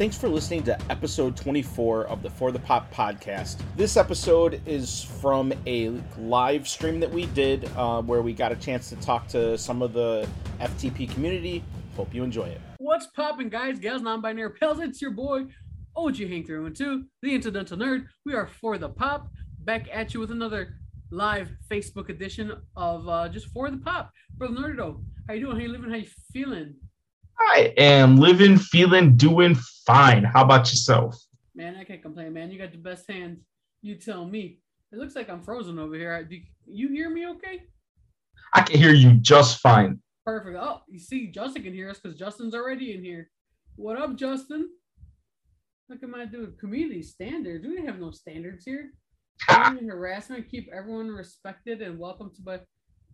Thanks for listening to episode 24 of the For the Pop podcast. This episode is from a live stream that we did uh, where we got a chance to talk to some of the FTP community. Hope you enjoy it. What's poppin', guys, gals, non-binary pals? It's your boy OG Hank 312, the Incidental Nerd. We are For the Pop, back at you with another live Facebook edition of uh, just For the Pop. Brother Nerdo, how you doing? How you living? How you feeling? I am living, feeling, doing fine. How about yourself? Man, I can't complain, man. You got the best hands. You tell me. It looks like I'm frozen over here. Do you hear me okay? I can hear you just fine. Perfect. Oh, you see, Justin can hear us because Justin's already in here. What up, Justin? Look at my dude. Community standards. We have no standards here. harassment. Keep everyone respected and welcome to. But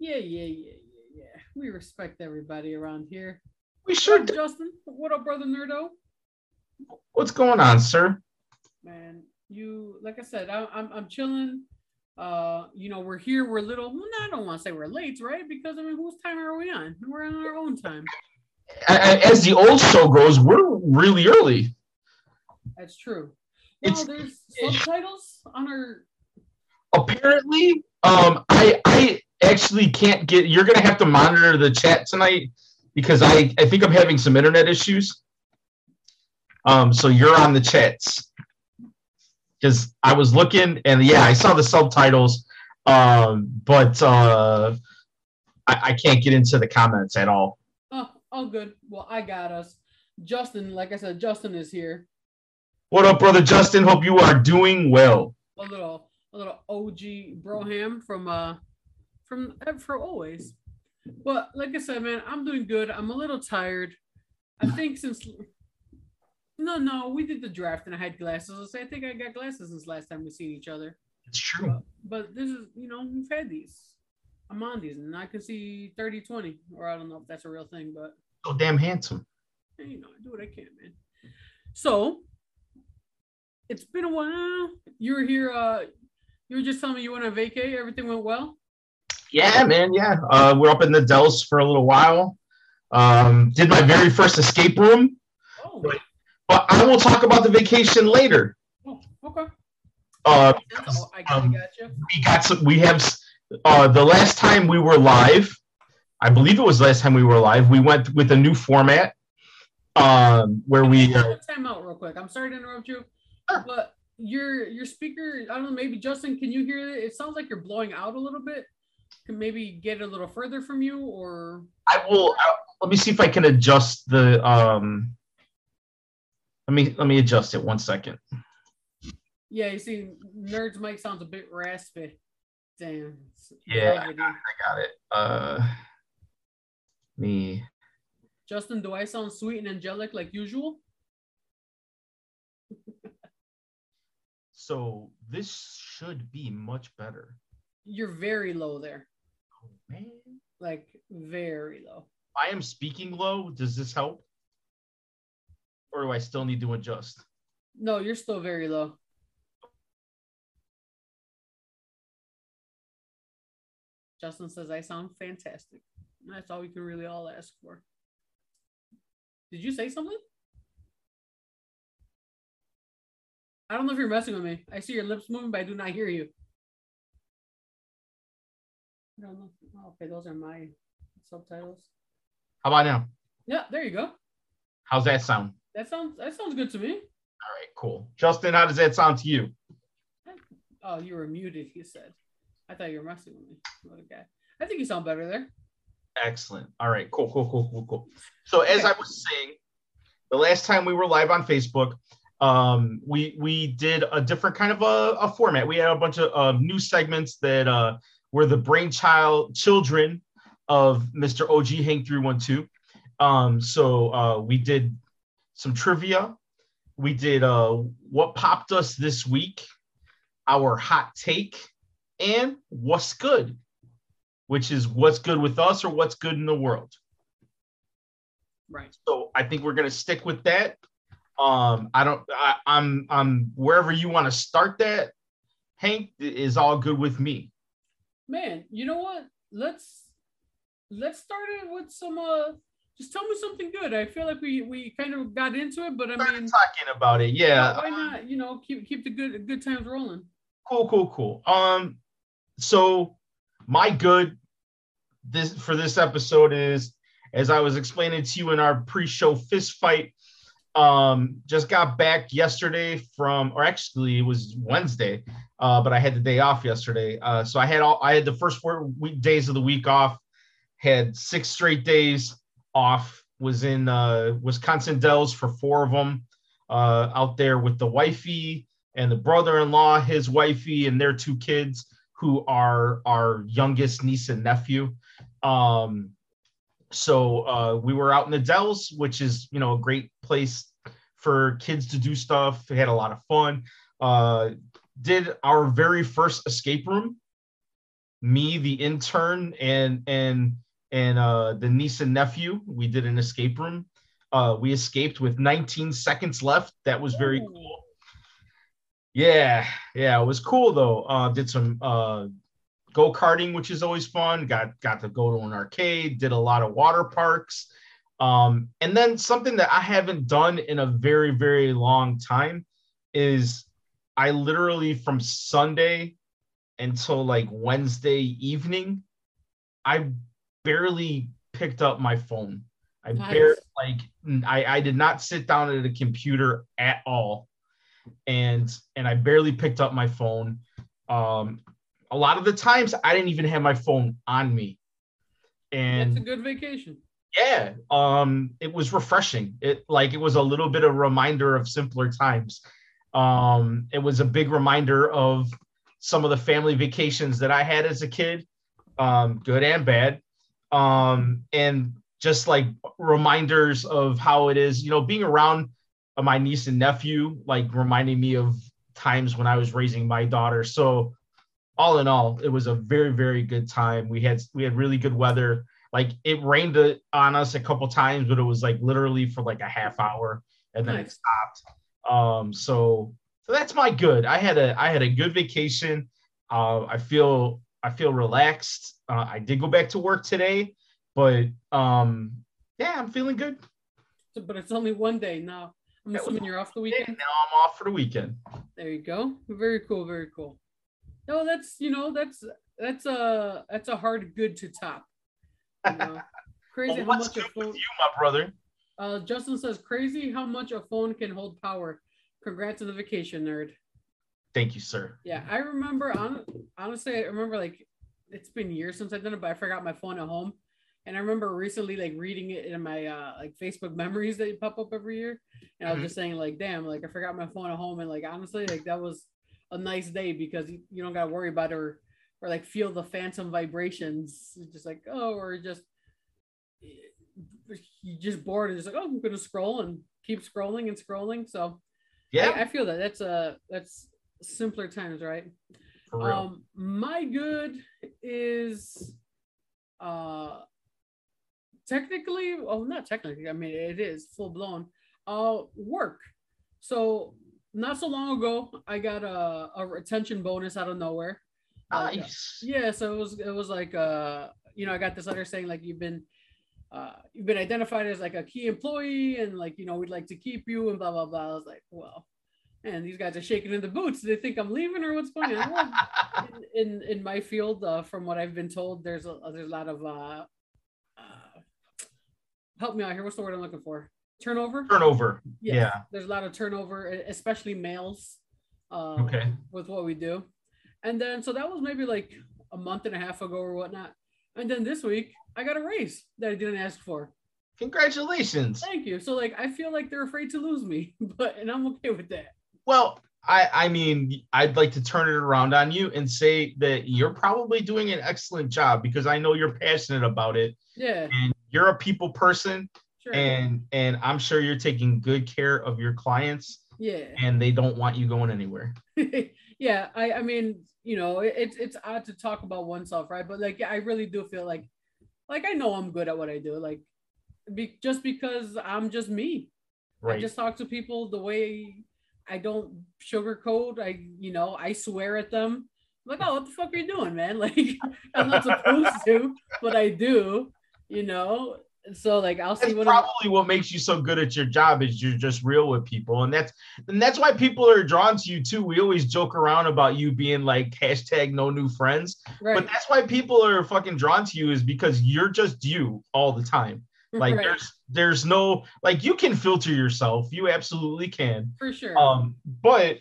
yeah, yeah, yeah, yeah, yeah. We respect everybody around here. We sure do. Justin, what up, brother Nerdo? What's going on, sir? Man, you like I said, I, I'm I'm chilling. Uh, you know, we're here. We're little. Well, I don't want to say we're late, right? Because I mean, whose time are we on? We're on our own time. As the old show goes, we're really early. That's true. Well, it's, there's subtitles on our. Apparently, um, I I actually can't get. You're gonna have to monitor the chat tonight because I, I think I'm having some internet issues. Um, so you're on the chats because I was looking and yeah, I saw the subtitles, um, but uh, I, I can't get into the comments at all. Oh, all good. Well, I got us. Justin, like I said, Justin is here. What up, brother Justin? Hope you are doing well. A little, a little OG Broham from uh, from for always. Well, like I said, man, I'm doing good. I'm a little tired. I think since no, no, we did the draft and I had glasses. I think I got glasses since last time we seen each other. It's true. But, but this is, you know, we've had these. I'm on these and I can see 30 20, or I don't know if that's a real thing, but so damn handsome. Hey, you know, I do what I can, man. So it's been a while. You were here, uh, you were just telling me you went on vacay, everything went well. Yeah, man. Yeah. Uh, we're up in the Dells for a little while. Um, did my very first escape room. Oh. But, but I will talk about the vacation later. Oh, okay. Uh, oh, I um, we got some. We have uh, the last time we were live. I believe it was last time we were live. We went with a new format um, where we. Uh, time out real quick. I'm sorry to interrupt you, sure. but your your speaker. I don't know. Maybe Justin, can you hear it? It sounds like you're blowing out a little bit can maybe get a little further from you or? I will I, let me see if i can adjust the um let me let me adjust it one second. Yeah you see nerds mic sounds a bit raspy damn yeah I got, I got it. Uh me. Justin do i sound sweet and angelic like usual? So this should be much better. You're very low there. Man. Like very low. I am speaking low. Does this help? Or do I still need to adjust? No, you're still very low. Justin says I sound fantastic. That's all we can really all ask for. Did you say something? I don't know if you're messing with me. I see your lips moving, but I do not hear you. I don't know. Oh, okay, those are my subtitles. How about now? Yeah, there you go. How's that sound? That sounds that sounds good to me. All right, cool. Justin, how does that sound to you? Oh, you were muted, he said. I thought you were messing with me. What guy. I think you sound better there. Excellent. All right, cool, cool, cool, cool, cool. So as okay. I was saying, the last time we were live on Facebook, um, we we did a different kind of a, a format. We had a bunch of uh, new segments that uh, were the brainchild children of Mr. OG Hank 312. Um, so uh, we did some trivia. We did uh, what popped us this week, our hot take, and what's good, which is what's good with us or what's good in the world. Right. So I think we're gonna stick with that. Um, I don't. I, I'm. I'm wherever you want to start that. Hank is all good with me man, you know what? Let's let's start it with some uh just tell me something good. I feel like we we kind of got into it, but I Started mean, talking about it. Yeah. why not? You know, keep keep the good good times rolling. Cool, cool, cool. Um, so my good this for this episode is as I was explaining to you in our pre-show fist fight. Um, just got back yesterday from, or actually it was Wednesday, uh, but I had the day off yesterday. Uh, so I had all I had the first four week days of the week off, had six straight days off. Was in uh, Wisconsin Dells for four of them, uh, out there with the wifey and the brother-in-law, his wifey, and their two kids, who are our youngest niece and nephew. Um, so uh, we were out in the Dells, which is you know a great place for kids to do stuff. We had a lot of fun. Uh, did our very first escape room. Me, the intern, and and and uh, the niece and nephew. We did an escape room. Uh, we escaped with 19 seconds left. That was very cool. Yeah, yeah, it was cool though. Uh, did some uh, go karting, which is always fun. Got got to go to an arcade. Did a lot of water parks. Um, and then something that I haven't done in a very very long time is I literally from Sunday until like Wednesday evening, I barely picked up my phone. I Nice. barely like I, I did not sit down at a computer at all. And and I barely picked up my phone. Um a lot of the times I didn't even have my phone on me. And it's a good vacation. yeah um it was refreshing it like it was a little bit of reminder of simpler times um it was a big reminder of some of the family vacations that i had as a kid um good and bad. Um and just like reminders of how it is you know being around my niece and nephew like reminding me of times when i was raising my daughter. So all in all it was a very very good time. We had we had really good weather. Like it rained on us a couple times, but it was like literally for like a half hour and then it stopped. Um, so so that's my good. I had a I had a good vacation. Uh, I feel I feel relaxed. Uh, I did go back to work today, but um, yeah, I'm feeling good. So- But it's only one day now. I'm That assuming you're off the weekend. now I'm off for the weekend. There you go. Very cool. Very cool. No, that's you know that's that's a that's a hard good to top. You know, crazy Well, how what's much good with you, my brother? Uh, Justin says crazy how much a phone can hold power. Congrats on the vacation, nerd. Thank you, sir. Yeah, I remember. On, honestly, I remember like it's been years since I've done it, but I forgot my phone at home. And I remember recently like reading it in my uh like Facebook memories that pop up every year, and I was Mhm. just saying like, damn, like I forgot my phone at home, and like honestly, like that was a nice day because you, you don't gotta worry about it or or like feel the phantom vibrations, It's just like oh, or just you just bored and just like oh, I'm gonna scroll and keep scrolling and scrolling. So Yeah, I, I feel that that's a that's simpler times, right? Um, my good is uh technically, oh not technically, I mean it is full blown. Uh work. So not so long ago, I got a, a retention bonus out of nowhere. Like, nice. yeah, so it was it was like uh you know I got this letter saying like you've been uh you've been identified as like a key employee and like you know we'd like to keep you and blah blah blah. I was like, well, and these guys are shaking in the boots. Do they think I'm leaving or what's going on? Well, in, in in my field, uh, from what I've been told, there's a there's a lot of uh, uh help me out here. What's the word I'm looking for? Turnover. Turnover. Yes, Yeah. There's a lot of turnover, especially males. Uh, Okay. With what we do, and then so that was maybe like a month and a half ago or whatnot, and then this week I got a raise that I didn't ask for. Congratulations. Thank you. So like I feel like they're afraid to lose me, but and I'm okay with that. Well, I, I mean, I'd like to turn it around on you and say that you're probably doing an excellent job because I know you're passionate about it Yeah. and you're a people person Sure. and and I'm sure you're taking good care of your clients yeah. and they don't want you going anywhere. yeah, I I mean, you know, it, it's it's odd to talk about oneself, right? But like, I really do feel like, like I know I'm good at what I do, like, be, just because I'm just me. I just talk to people the way I don't sugarcoat. I you know I swear at them. I'm like, oh, what the fuck are you doing, man? Like, I'm not supposed to, but I do. You know, So like I'll see That's one of probably what makes you so good at your job is you're just real with people, and that's and that's why people are drawn to you too. We always joke around about you being like hashtag no new friends, right. but that's why people are fucking drawn to you is because you're just you all the time. Like right, there's there's no like you can filter yourself, you absolutely can. for sure. Um, but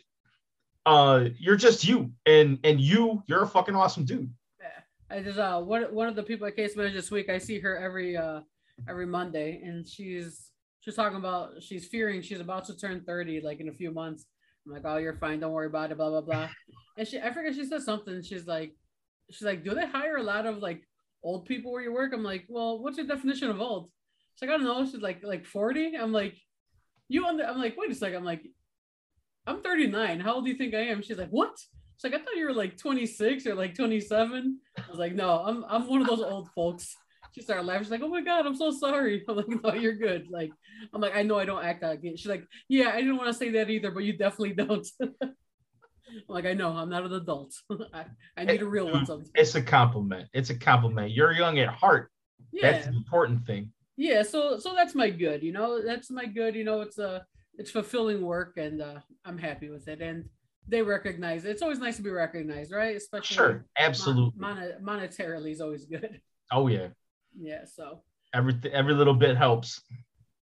uh, you're just you, and and you you're a fucking awesome dude. Yeah, I just uh one one of the people at case manager this week. I see her every uh every Monday, and she's she's talking about she's fearing she's about to turn thirty like in a few months. I'm like, oh, you're fine, don't worry about it, blah blah blah. And she I forget she said something. She's like, she's like, do they hire a lot of like old people where you work? I'm like, well, what's your definition of old? She's like, I don't know. She's like like forty. I'm like, you under? I'm like, wait a second. I'm like, I'm 39. How old do you think I am? She's like, what? She's like, I thought you were like 26 or like 27. I was like, no, I'm I'm one of those old folks. She started laughing. She's like, oh my god, I'm so sorry. I'm like, no, you're good. Like, I'm like, I know I don't act like it. She's like, yeah, I didn't want to say that either, but you definitely don't. I'm like, I know, I'm not an adult. I, I need a real one sometimes. It's a compliment. It's a compliment. You're young at heart. Yeah, That's important thing. yeah. So so that's my good. You know, that's my good. You know, it's a it's fulfilling work, and uh, I'm happy with it. And they recognize it. It's always nice to be recognized, right? Especially Sure, absolutely. mon- monetarily is always good. Oh yeah, Yeah. So every every little bit helps.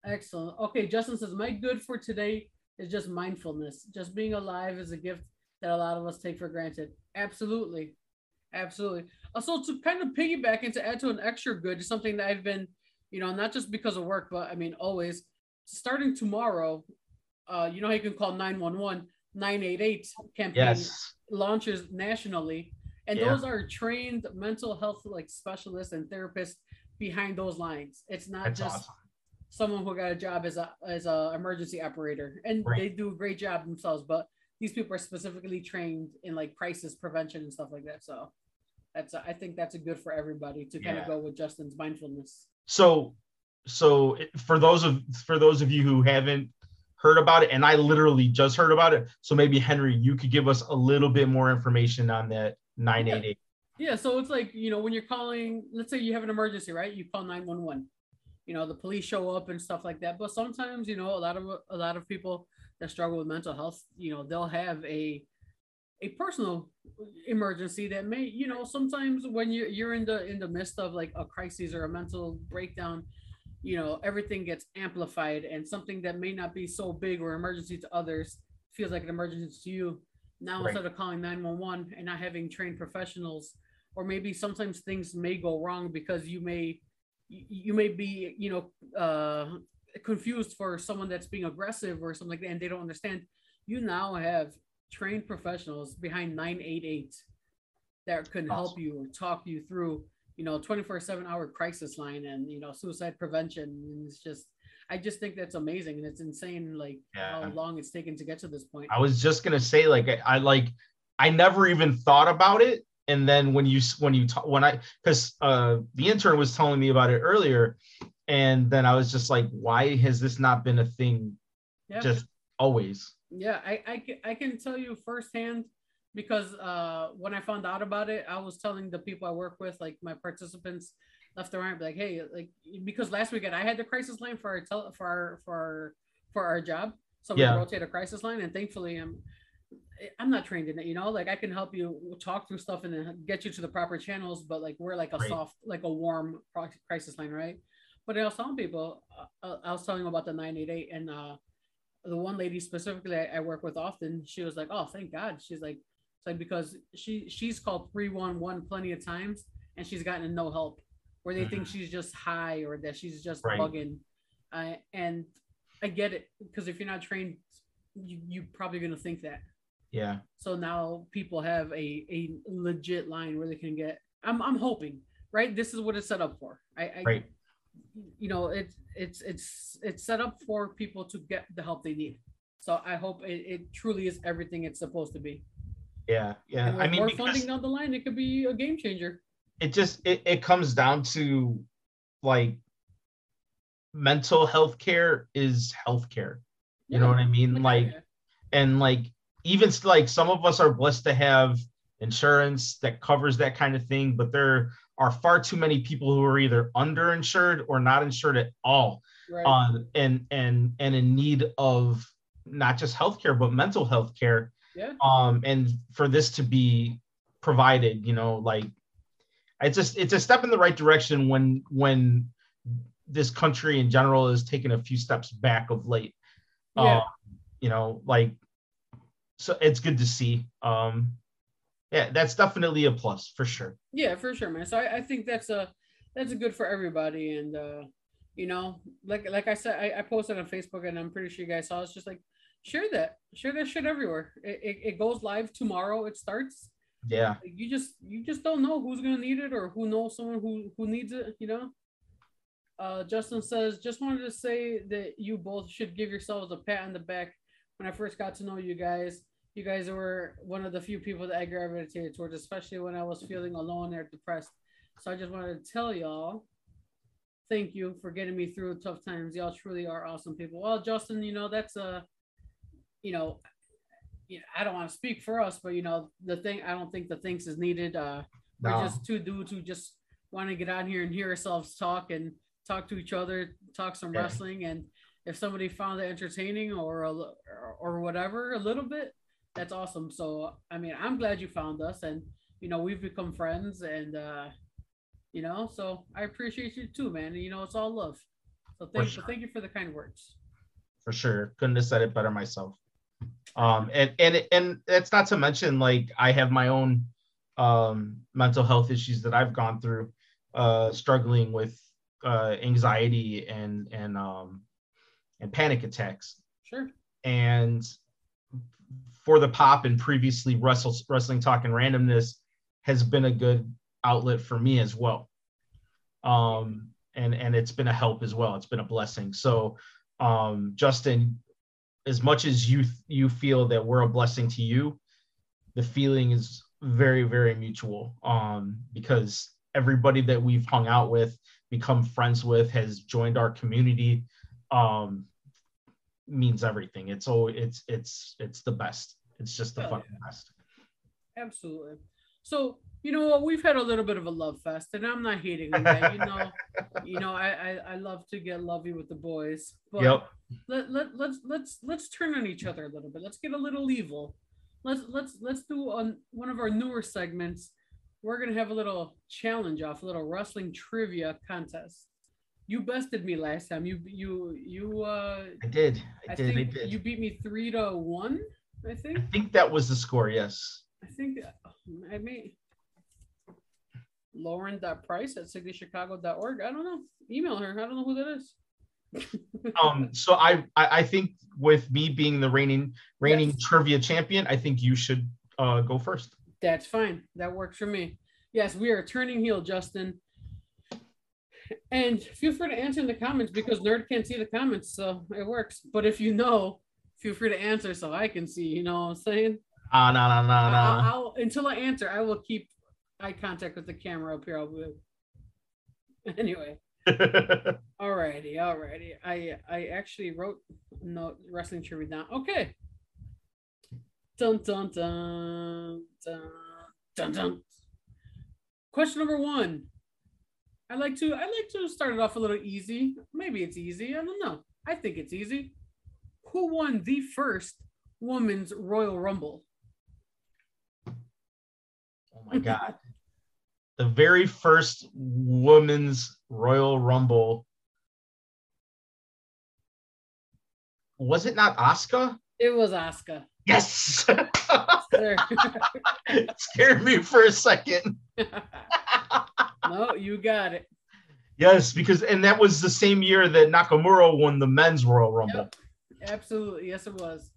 excellent. Okay, Justin says my good for today is just mindfulness. Just being alive is a gift that a lot of us take for granted. Absolutely, absolutely. Also, to kind of piggyback and to add to an extra good, something that I've been, you know, not just because of work, but I mean always. Starting tomorrow, uh, you know how you can call 911, 988 campaign Yes. launches nationally and Yeah. those are trained mental health like specialists and therapists behind those lines it's not That's just awesome. someone who got a job as a as a emergency operator and Right. they do a great job themselves but these people are specifically trained in like crisis prevention and stuff like that so that's i think that's a good for everybody to kind Yeah. of go with justin's mindfulness So so for those of for those of you who haven't heard about it, and I literally just heard about it, so maybe Henry, you could give us a little bit more information on that 988. Yeah, so it's like, you know, when you're calling, let's say you have an emergency, right? You call 911. You know, the police show up and stuff like that. But sometimes, you know, a lot of a lot of people that struggle with mental health, you know, they'll have a a personal emergency that may, you know, sometimes when you're you're in the in the midst of like a crisis or a mental breakdown, you know, everything gets amplified and something that may not be so big or emergency to others feels like an emergency to you. Now Right. instead of calling 911 and not having trained professionals or maybe sometimes things may go wrong because you may you may be you know uh confused for someone that's being aggressive or something like that and they don't understand. You now have trained professionals behind 988 that can help you or talk you through you know 24 7 hour crisis line and you know suicide prevention. And it's just i just think that's amazing and it's insane like how long it's taken to get to this point. I was just gonna say, like, I, I like, I never even thought about it, and then when you when you ta- when I because uh, the intern was telling me about it earlier, and then I was just like, why has this not been a thing yeah. just always? Yeah, I, I, ca- I can tell you firsthand because uh, when I found out about it, I was telling the people I work with, like my participants left and right, be like, hey, like because last weekend I had the crisis line for our tel- for our for our, for our job, so we Yeah. rotate a crisis line, and thankfully I'm I'm not trained in it, you know, like I can help you talk through stuff and then get you to the proper channels, but like we're like a Right. soft, like a warm crisis line, right? But I was telling people, uh, I was telling them about the 988 and uh, the one lady specifically I, I work with often, she was like, "Oh, thank God." She's like, "It's like because she she's called three one one plenty of times and she's gotten no help, where they think she's just high or that she's just Right. bugging." Uh, and I get it because if you're not trained, you you probably gonna think that. Yeah, So now people have a a legit line where they can get. I'm I'm hoping right. This is what it's set up for. I, I right. you know it's it's it's it's set up for people to get the help they need so i hope it, it truly is everything it's supposed to be Yeah, yeah. I mean, more funding down the line it could be a game changer it just it, it comes down to like mental health care is health care. You know what I mean? Like and like even like some of us are blessed to have insurance that covers that kind of thing but there are far too many people who are either underinsured or not insured at all Right. um, and and and in need of not just healthcare but mental health care yeah. um and for this to be provided you know like it's just it's a step in the right direction when when this country in general is taking a few steps back of late Yeah. um, you know like so it's good to see um yeah that's definitely a plus for sure Yeah, for sure, man. So I, I think that's a that's a good for everybody, and uh, you know, like like I said, I, I posted on Facebook, and I'm pretty sure you guys saw. It's just like share that, share that shit everywhere. It, it, it goes live tomorrow. It starts. yeah you just you just don't know who's gonna need it or who knows someone who who needs it. You know. Uh, Justin says, just wanted to say that you both should give yourselves a pat on the back. When I first got to know you guys, you guys were one of the few people that I gravitated towards, especially when I was feeling alone or depressed. So I just wanted to tell y'all, thank you for getting me through tough times. Y'all truly are awesome people. Well, Justin, you know that's a, you know, you know, I don't want to speak for us, but you know the thing. I don't think the thanks is needed. Uh, we're just two dudes who just want to get on here and hear ourselves talk and talk to each other, talk some Yeah. wrestling, and if somebody found it entertaining or a, li- or, or whatever a little bit, that's awesome. So I mean, I'm glad you found us, and you know we've become friends, and uh, you know, so I appreciate you too, man. And, you know, it's all love. So thank sure. thank you for the kind words. for sure. Couldn't have said it better myself. Um, and and and it's not to mention like I have my own um, mental health issues that I've gone through, uh, struggling with uh, anxiety and and um, and panic attacks. Sure. And for the pop and previously wrestle, wrestling talk and randomness has been a good outlet for me as well. Um, and and it's been a help as well. It's been a blessing. So um, Justin, as much as you you feel that we're a blessing to you, the feeling is very very mutual. Um, because everybody that we've hung out with, become friends with, has joined our community, um, means everything. It's oh, it's it's it's the best. It's just the Hell fucking best. Absolutely. So you know what? We've had a little bit of a love fest, and I'm not hating on that. You know, you know, I, I I love to get lovey with the boys, but Yep. let, let let's let's let's turn on each other a little bit. Let's get a little evil. Let's let's let's do on one of our newer segments. We're gonna have a little challenge off, a little wrestling trivia contest. You busted me last time. You you you uh I did. I I did. I think did. you beat me three to one. I think. I think that was the score. Yes. I think I may Lauren.price at citychicago.org. I don't know. Email her. I don't know who that is. Um. So I, I I think with me being the reigning reigning Yes. trivia champion, I think you should uh go first. That's fine. That works for me. Yes, we are turning heel, Justin. And feel free to answer in the comments because Nerd can't see the comments, so it works. But if you know, feel free to answer so I can see. You know what I'm saying? Ah, no, no, no, I'll, no. I'll- until I answer, I will keep eye contact with the camera up here. I'll be... Anyway, alrighty, alrighty. I I actually wrote no wrestling trivia down. Okay. Dun dun dun dun dun dun. Question number one. I like to I like to start it off a little easy. Maybe it's easy. I don't know. I think it's easy. Who won the first woman's Royal Rumble? oh my god. The very first woman's Royal Rumble. Was it not Asuka? It was Asuka. Yes. Sir. Scared me for a second. no, you got it. Yes, because and that was the same year that Nakamura won the men's Royal Rumble. Yep. Absolutely. Yes, it was.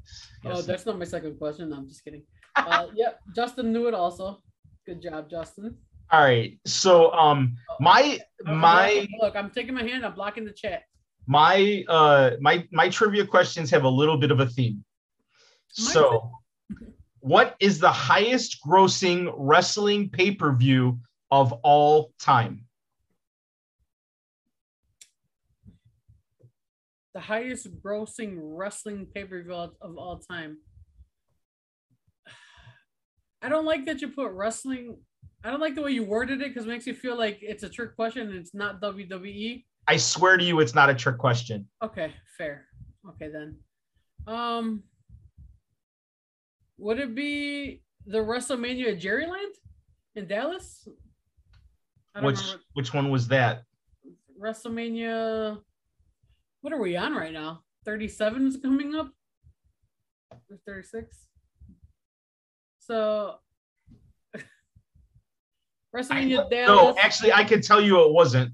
Oh, Yes. that's not my second question. No, I'm just kidding. Uh, yep. Justin knew it also. Good job, Justin. All right. So um my I'm my look, I'm taking my hand. I'm blocking the chat. my uh my my trivia questions have a little bit of a theme. So what is the highest grossing wrestling pay-per-view of all time? The highest grossing wrestling pay per view of all time. I don't like that you put wrestling I don't like the way you worded it because it makes you feel like it's a trick question and it's not WWE. I swear to you, it's not a trick question. Okay, fair. Okay then. Um would it be the WrestleMania at Jerryland in Dallas? Which remember. which one was that? WrestleMania. What are we on right now? 37 is coming up? Or 36? So. WrestleMania Dallas. No, actually, I can tell you it wasn't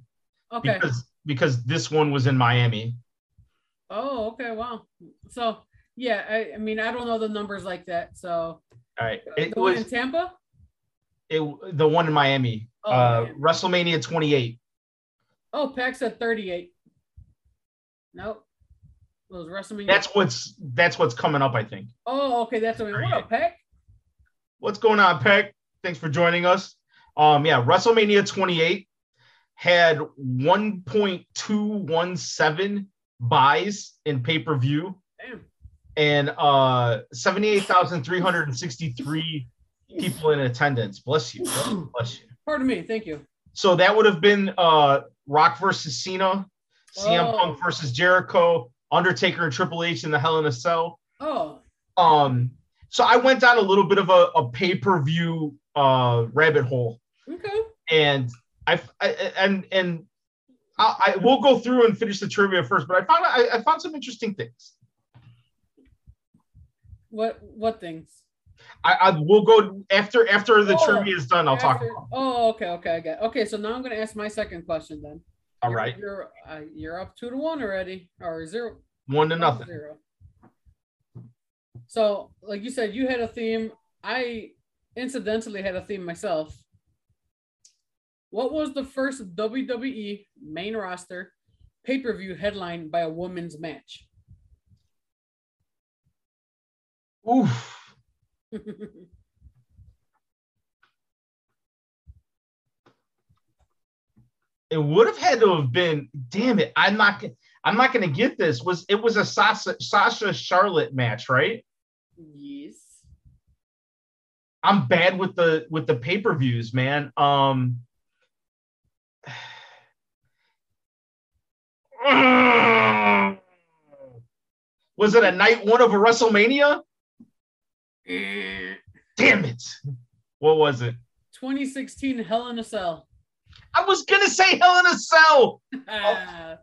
okay. because because this one was in Miami. Oh, okay. Wow. So, yeah, I, I mean, I don't know the numbers like that. So, All right, uh, it the one was in Tampa? it the one in Miami. Oh, uh, man. WrestleMania 28. Oh, Pax at 38. Nope. It was WrestleMania. That's what's that's what's coming up. I think. oh, okay. That's what. What up, Pack? What's going on, Peck? Thanks for joining us. Um, yeah, WrestleMania 28 had 1.217 buys in pay per view Damn. and uh 78,363 people in attendance. Bless you. Bless you. Pardon me. Thank you. So that would have been uh Rock versus Cena, CM Oh. Punk versus Jericho, Undertaker and Triple H in the Hell in a Cell. Oh, Um, so I went down a little bit of a, a pay-per-view uh rabbit hole, okay. and I, I and and I, I will go through and finish the trivia first, but I found I, I found some interesting things. What what things? I, I will go after after the Oh, trivia is done. I'll talk about. it. Oh, okay, okay, I got. Okay, so now I'm gonna ask my second question then. All You're- right, You're uh, you're up two to one already, or zero. one to one nothing. Zero. So, like you said, you had a theme. I incidentally had a theme myself. What was the first WWE main roster pay per view headlined by a women's match? Oof. It would have had to have been. Damn it! I'm not. I'm not going to get this. Was it was a Sasha, Sasha Charlotte match, right? yes. I'm bad with the with the pay per views, man. Um. Was it a night one of a WrestleMania? Damn it! What was it? 2016 Hell in a Cell. I was gonna say Hell in a Cell. Ah,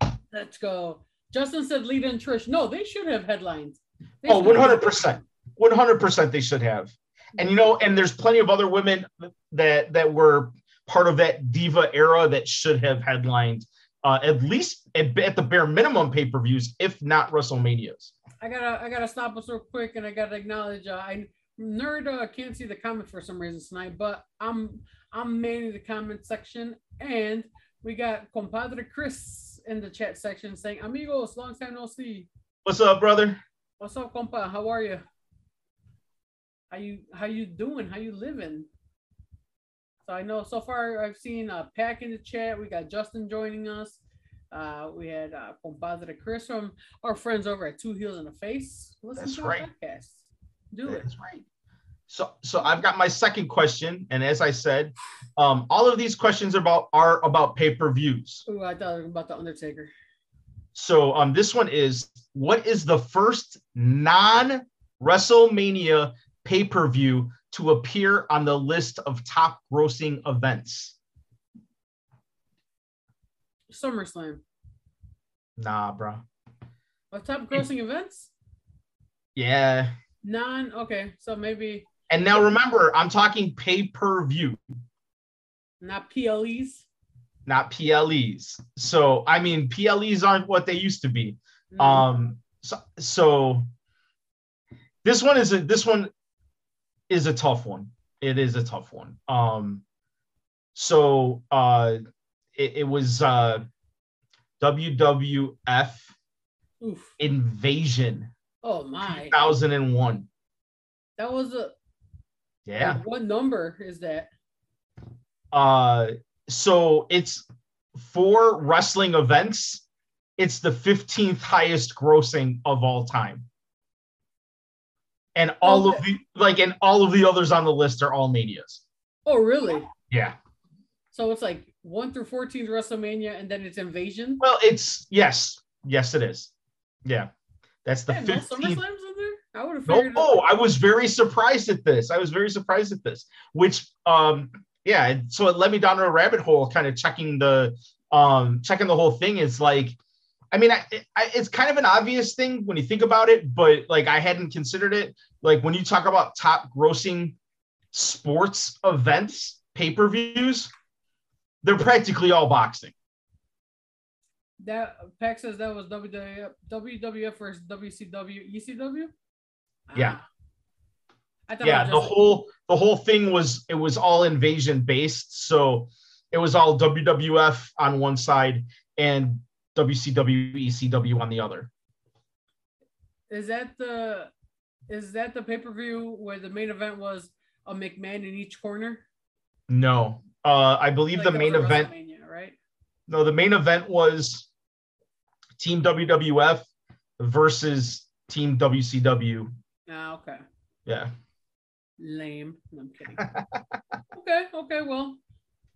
let's go. Justin said Lita and Trish. No, they should have headlines. They Oh, 100 percent, 100 percent. They should have. And you know, and there's plenty of other women that that were part of that diva era that should have headlined uh, at least at, at the bare minimum pay per views, if not WrestleManias. I gotta I gotta stop us real quick and I gotta acknowledge uh, I nerd uh, can't see the comments for some reason tonight, but I'm I'm manning the comment section. And we got compadre Chris in the chat section saying amigos long time no see. What's up, brother? what's up compa? How are you? How you how you doing? How you living? So I know so far I've seen uh Pack in the chat. We got Justin joining us uh, we had uh, compadre Chris from our friends over at Two Heels in the Face. Listen That's to our right. podcast. Do it. That's right. So, so I've got my second question, and as I said, um, all of these questions are about are about pay per views. Ooh, I thought about the Undertaker. So um, this one is what is the first non WrestleMania pay per view to appear on the list of top grossing events? SummerSlam. Nah, bro. Top grossing events? Yeah. None. Okay, so maybe And now remember, I'm talking pay per view, not PLEs. not PLEs. So I mean, PLEs aren't what they used to be. Mm. Um, so, so this one is a this one is a tough one. It is a tough one. Um, so uh, it, it was uh, WWF Oof. Invasion Oh my. 2001. That was a. Yeah. What number is that? Uh, so it's four wrestling events. It's the 15th highest grossing of all time. And all of the like and all of the others on the list are all manias. Oh, really? Yeah. So it's like one through 14 is WrestleMania, and then it's Invasion. Well, it's yes, yes, it is. Yeah, that's the Yeah, no 15th. SummerSlam's in there. I would have figured. oh, I was very surprised at this. I was very surprised at this. Which, um, yeah, so it led me down a rabbit hole, kind of checking the, um, checking the whole thing. It's like, I mean, I, I, it's kind of an obvious thing when you think about it, but like I hadn't considered it. Like when you talk about top grossing sports events, pay per views, they're practically all boxing. That Pack says that was WWF, WWF versus WCW, ECW. Yeah. Ah. I thought yeah the whole the whole thing was it was all invasion based so it was all wwf on one side and wcw ecw on the other Is that the is that the pay per view where the main event was a McMahon in each corner? no uh i believe Like the main event right? no the main event was team wwf versus team wcw Ah, okay. yeah Lame. No, I'm kidding. okay, okay. Well,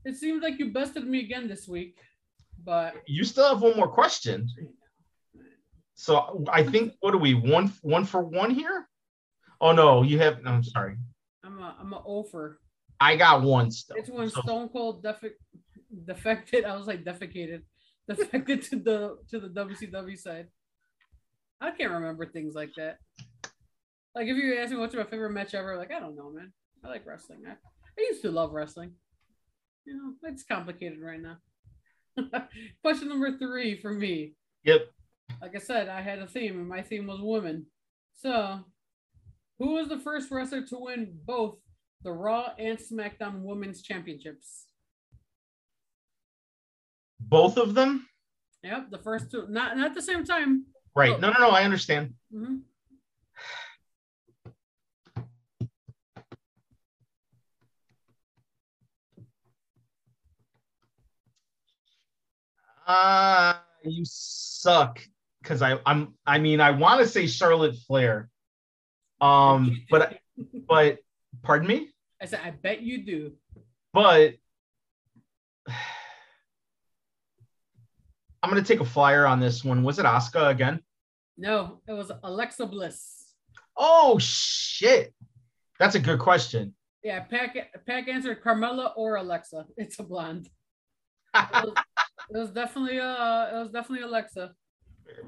it seems like you busted me again this week, but you still have one more question so i think what are we one one for one here oh no you have no, i'm sorry I'm a I'm a offer. I got one still It's when So- Stone Cold defe- defected. I was like defecated, defected to the to the WCW side. I can't remember things like that. Like if you ask me what's my favorite match ever, like I don't know, man. I like wrestling. I, I used to love wrestling. You know, it's complicated right now. Question number three for me. yep Like I said, I had a theme, and my theme was women. So, who was the first wrestler to win both the Raw and SmackDown Women's Championships? both of them Yep, the first two, not not at the same time. Right. No, no, no. I understand. hmm Uh you suck. Cause I, I'm I mean, I want to say Charlotte Flair. Um, but but pardon me? I said, I bet you do. But I'm gonna take a flyer on this one. Was it Asuka again? No, it was Alexa Bliss. Oh shit. That's a good question. Yeah, Pack Pack answered Carmella or Alexa. It's a blonde. It was, it was definitely uh, it was definitely Alexa.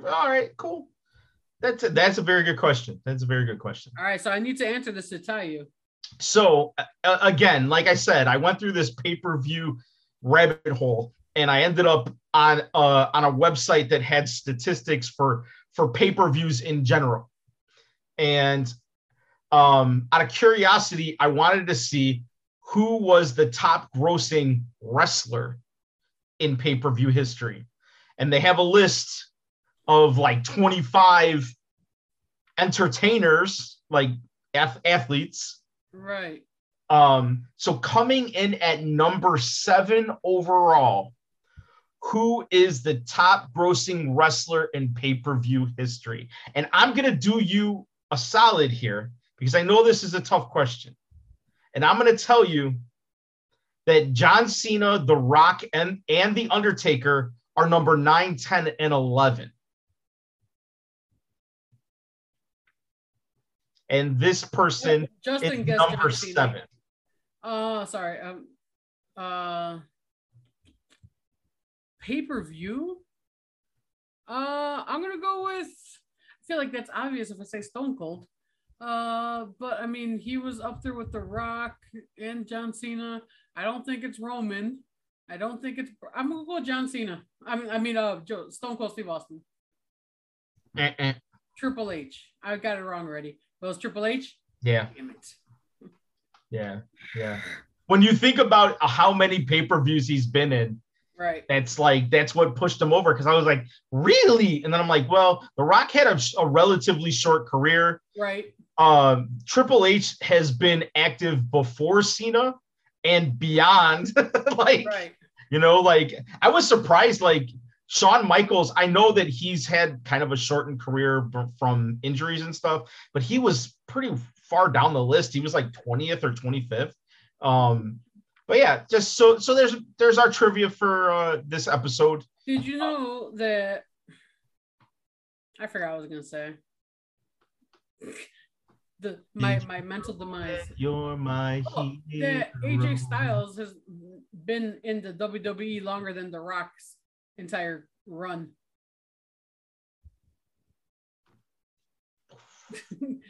All right, cool. That's a, that's a very good question. That's a very good question. All right, so I need to answer this to tie you. So uh, again, like I said, I went through this pay-per-view rabbit hole, and I ended up on uh, on a website that had statistics for for pay-per-views in general. And um, out of curiosity, I wanted to see who was the top grossing wrestler in pay-per-view history, and they have a list of like 25 entertainers, like ath- athletes Right. um, so coming in at number seven overall, who is the top grossing wrestler in pay-per-view history? And I'm gonna do you a solid here because I know this is a tough question. And I'm gonna tell you that John Cena, The Rock, and, and The Undertaker are number 9, 10, and 11. And this person Justin is number seven. Uh sorry. Um uh pay-per-view? Uh I'm gonna go with I feel like that's obvious if I say Stone Cold. Uh but I mean he was up there with The Rock and John Cena. I don't think it's Roman. I don't think it's I'm gonna go with John Cena. I mean I mean uh Joe, Stone Cold Steve Austin. Eh, eh. Triple H. I got it wrong already. But it was Triple H? Yeah, Damn it. yeah, yeah. When you think about how many pay per views he's been in, Right. that's like that's what pushed him over. Because I was like, really? And then I'm like, well, The Rock had a, a relatively short career. Right. Um, Triple H has been active before Cena and beyond. like, Right. you know, like I was surprised. Like Shawn Michaels, I know that he's had kind of a shortened career from injuries and stuff, but he was pretty far down the list. He was like 20th or 25th. Um, but yeah, just so so there's there's our trivia for uh, this episode. Did you know that? I forgot what I was gonna say. The my my mental demise. You're my Oh, hero. that AJ Styles has been in the WWE longer than The Rock's entire run.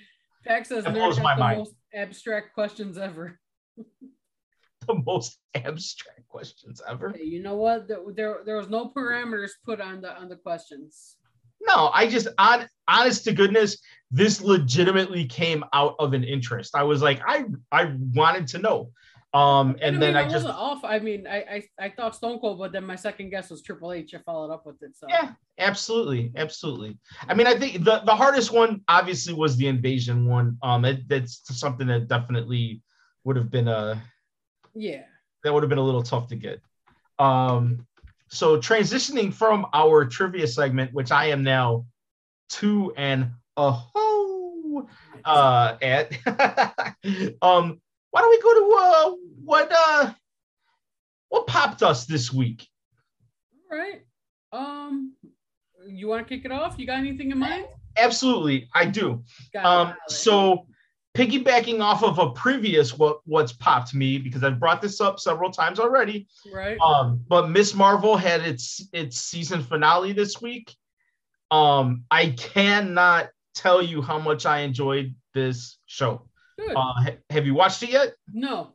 Pax says That blows my the mind. most abstract questions ever. the most abstract questions ever. Hey, you know what? There, there, there was no parameters put on the on the questions. No, I just on honest to goodness, this legitimately came out of an interest. I was like, I I wanted to know. Um, and I then mean, I I just wasn't off. I mean, I, I I thought Stone Cold, but then my second guess was Triple H. I followed up with it. So yeah, absolutely, absolutely. I mean, I think the the hardest one obviously was the invasion one. Um, it, that's something that definitely would have been a yeah. that would have been a little tough to get. Um, so transitioning from our trivia segment, which I am now to and a ho uh, at, um, why don't we go to uh, what uh, what popped us this week? All right. Um, you want to kick it off? You got anything in mind? Absolutely, I do. Um, so piggybacking off of a previous what what's popped me because I've brought this up several times already. right. Um, but Ms. Marvel had its its season finale this week. Um, I cannot tell you how much I enjoyed this show. Good. Uh, ha- have you watched it yet? no,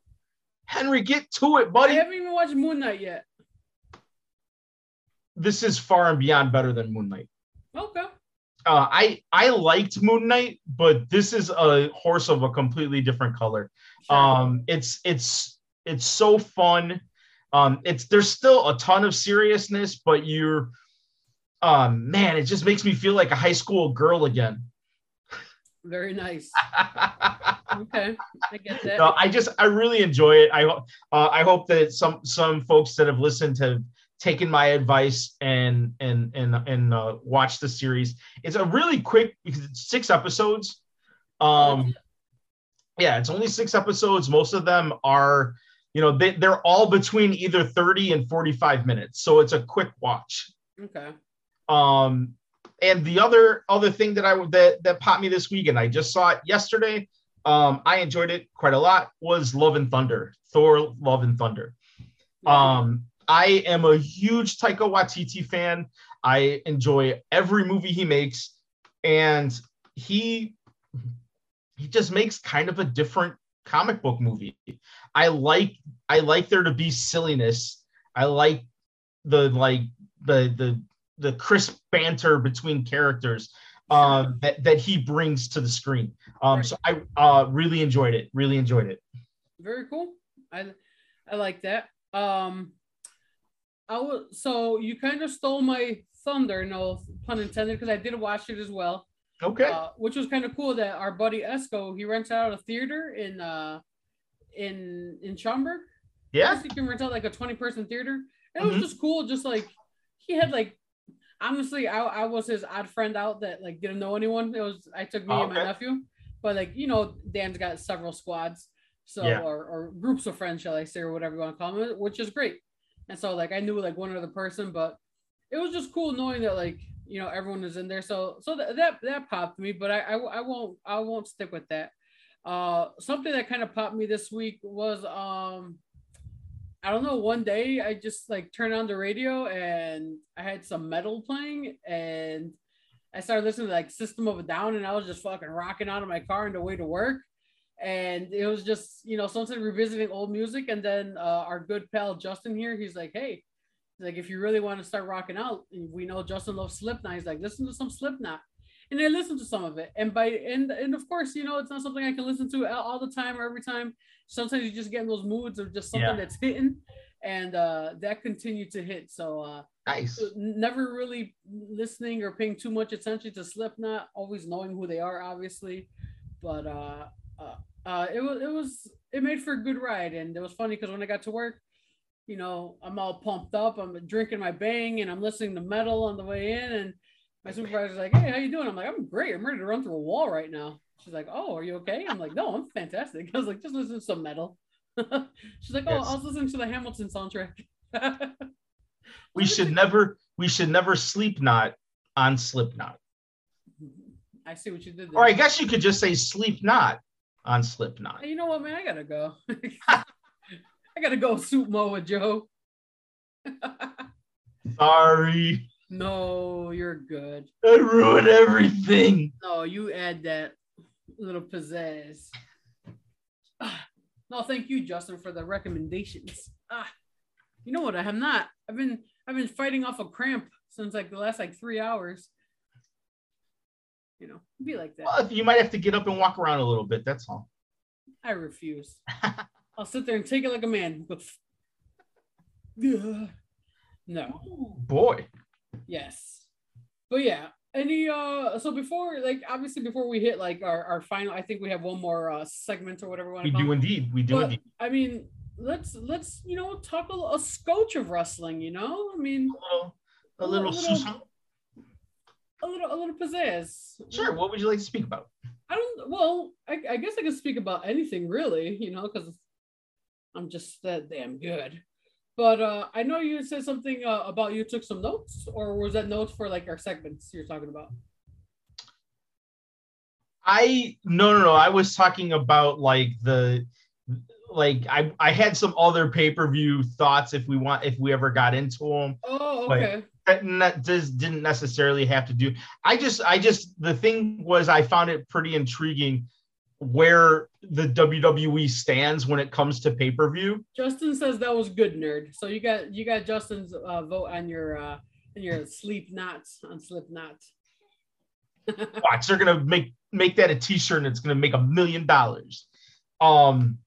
Henry, get to it, buddy. I haven't even watched Moon Knight yet. This is far and beyond better than Moon Knight. Okay. Uh, I I liked Moon Knight, but this is a horse of a completely different color. Sure. Um, it's it's it's so fun. Um, it's there's still a ton of seriousness, but you're, um, man, it just makes me feel like a high school girl again. Very nice. Okay, I get that. no, I just I really enjoy it. I hope uh, I hope that some some folks that have listened have taken my advice and and and and uh, watched the series. It's a really quick because it's six episodes. Um, yeah, it's only six episodes. Most of them are, you know, they they're all between either thirty and forty five minutes, so it's a quick watch. okay. Um, and the other other thing that I that that popped me this week, and I just saw it yesterday. Um, I enjoyed it quite a lot. Was Love and Thunder, Thor: Love and Thunder. Um, I am a huge Taika Waititi fan. I enjoy every movie he makes, and he he just makes kind of a different comic book movie. I like I like there to be silliness. I like the like the the the crisp banter between characters um, that that he brings to the screen. Um, Right. so I uh, really enjoyed it. Really enjoyed it. Very cool. I I like that. Um, I was so you kind of stole my thunder, no pun intended, because I did watch it as well. Okay. uh, which was kind of cool that our buddy Esco he rents out a theater in uh in in Schaumburg. yeah. you can rent out like a 20 person theater. And it Mhm. was just cool, just like he had like honestly, I, I was his odd friend out that like didn't know anyone. It was I took me Oh, and my nephew, but like you know, Dan's got several squads, so Yeah. or, or groups of friends, shall I say, or whatever you want to call them, which is great. And so like I knew like one other person, but it was just cool knowing that like you know everyone is in there. So so that that, that popped me, but I, I I won't I won't stick with that. Uh, something that kind of popped me this week was um I don't know. One day I just like turned on the radio and I had some metal playing and I started listening to like System of a Down and I was just fucking rocking out of my car on the way to work. And it was just, you know, something revisiting old music. And then uh, our good pal Justin here, he's like, hey, he's like, if you really want to start rocking out, we know Justin loves Slipknot. He's like, listen to some Slipknot. And I listened to some of it. And by and and of course, you know, it's not something I can listen to all the time or every time sometimes you just get in those moods of just something Yeah. that's hitting and uh that continued to hit so uh Nice. never really listening or paying too much attention to slipknot always knowing who they are obviously but uh uh, uh it was it was it made for a good ride and it was funny because when i got to work you know i'm all pumped up i'm drinking my bang and i'm listening to metal on the way in and my supervisor's like hey how you doing i'm like i'm great i'm ready to run through a wall right now she's like oh are you okay i'm like no i'm fantastic i was like just listen to some metal She's like, oh, Yes. I was listening to the Hamilton soundtrack. We should never we should never sleep not on Slipknot. I see what you did there. Or I guess you could just say sleep not on Slipknot. Hey, you know what, man? I gotta go. I gotta go soup mo with Joe. Sorry, no, you're good. I ruined everything. No, you add that little pizzazz. Ah, no, thank you, Justin, for the recommendations. Ah, you know what? I have not. I've been I've been fighting off a cramp since like the last like three hours. You know, be like that. Well, you might have to get up and walk around a little bit. That's all. I refuse. I'll sit there and take it like a man. No. Boy. Yes. But yeah. Any uh so before like obviously before we hit like our, our final I think we have one more uh segment or whatever we want We to do indeed. We do But, indeed. I mean let's let's you know talk a, a scotch of wrestling, you know? I mean A little, a a little. little- susan. a little a little pizzazz. Sure. What would you like to speak about? I don't well, I, I guess I can speak about anything really, you know, because I'm just that damn good. But uh I know you said something uh, about you took some notes, or was that notes for like our segments you're talking about? I no no no. I was talking about like the like I I had some other pay per view thoughts if we want if we ever got into them. Oh, okay. That just didn't necessarily have to do. I just I just the thing was I found it pretty intriguing where the WWE stands when it comes to pay per view. Justin says that was good, nerd. So you got you got Justin's uh, vote on your uh on your sleep knots on slip knots. Watch, they're gonna make make that a T-shirt and it's gonna make a million dollars. Um,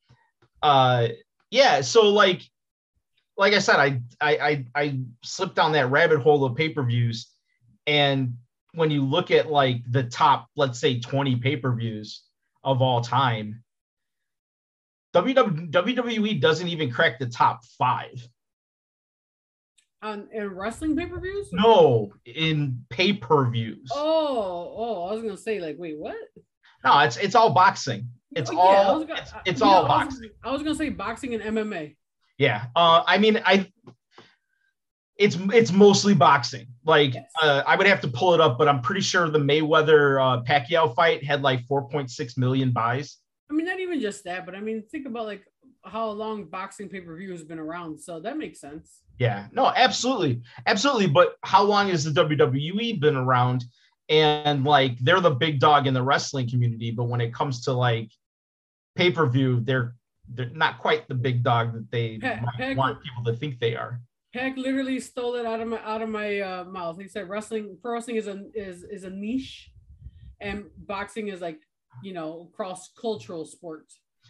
uh, yeah. So like, like I said, I I I, I slipped down that rabbit hole of pay per views, and when you look at like the top, let's say twenty pay per views of all time, WWE doesn't even crack the top five. on in wrestling pay-per-views? No, in pay per views. Oh, oh, I was gonna say like, wait, what? No, it's it's all boxing. It's Oh, yeah, all gonna- it's, it's all know, I was- boxing. I was gonna say boxing and MMA. Yeah. Uh, I mean, I it's it's mostly boxing. Like Yes. uh, I would have to pull it up, but I'm pretty sure the Mayweather uh, Pacquiao fight had like 4.6 million buys. I mean, not even just that, but I mean, think about like how long boxing pay-per-view has been around. So that makes sense. Yeah. No, absolutely, absolutely. But how long has the WWE been around? And like they're the big dog in the wrestling community, but when it comes to like pay per view, they're they're not quite the big dog that they Heck- might heck- want people to think they are. Pack literally stole it out of my out of my uh, mouth. He said wrestling, pro wrestling is a is is a niche, and boxing is like you know cross cultural sport.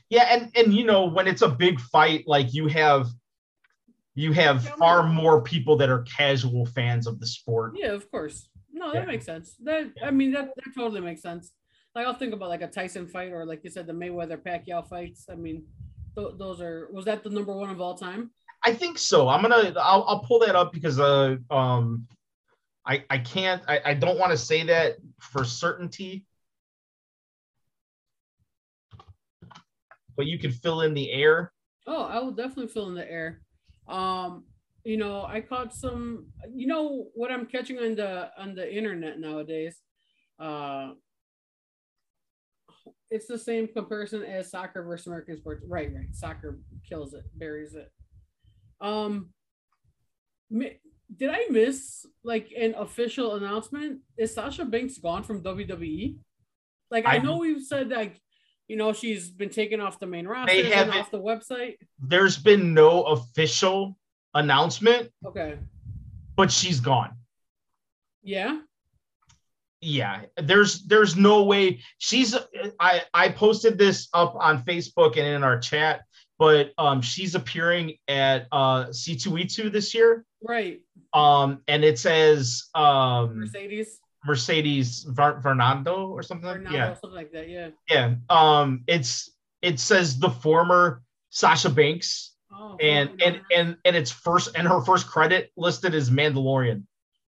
Yeah, and and you know when it's a big fight, like you have you have far more people that are casual fans of the sport. Yeah, of course. No, that Yeah. makes sense. That I mean that that totally makes sense. Like I'll think about like a Tyson fight or like you said the Mayweather Pacquiao fights. I mean, th- those are was that the number one of all time? I think so. I'm gonna I'll, I'll pull that up because uh um I I can't I, I don't want to say that for certainty. But you can fill in the air. Oh, I will definitely fill in the air. Um, you know, I caught some. You know what I'm catching on the on the internet nowadays. Uh, it's the same comparison as soccer versus American sports. Right, right. Soccer kills it, buries it. Um, did I miss like an official announcement? Is Sasha Banks gone from WWE? Like I I- know we've said like, you know, she's been taken off the main roster off the website. There's been no official announcement, Okay. but she's gone. Yeah. yeah there's there's no way she's i i posted this up on facebook and in our chat but um she's appearing at uh c2e2 this year Right. um and it says um Mercedes. mercedes Ver- fernando or something like Fernando, yeah something like that. Yeah. yeah um it's it says the former sasha banks Oh. and and and and it's first and her first credit listed is mandalorian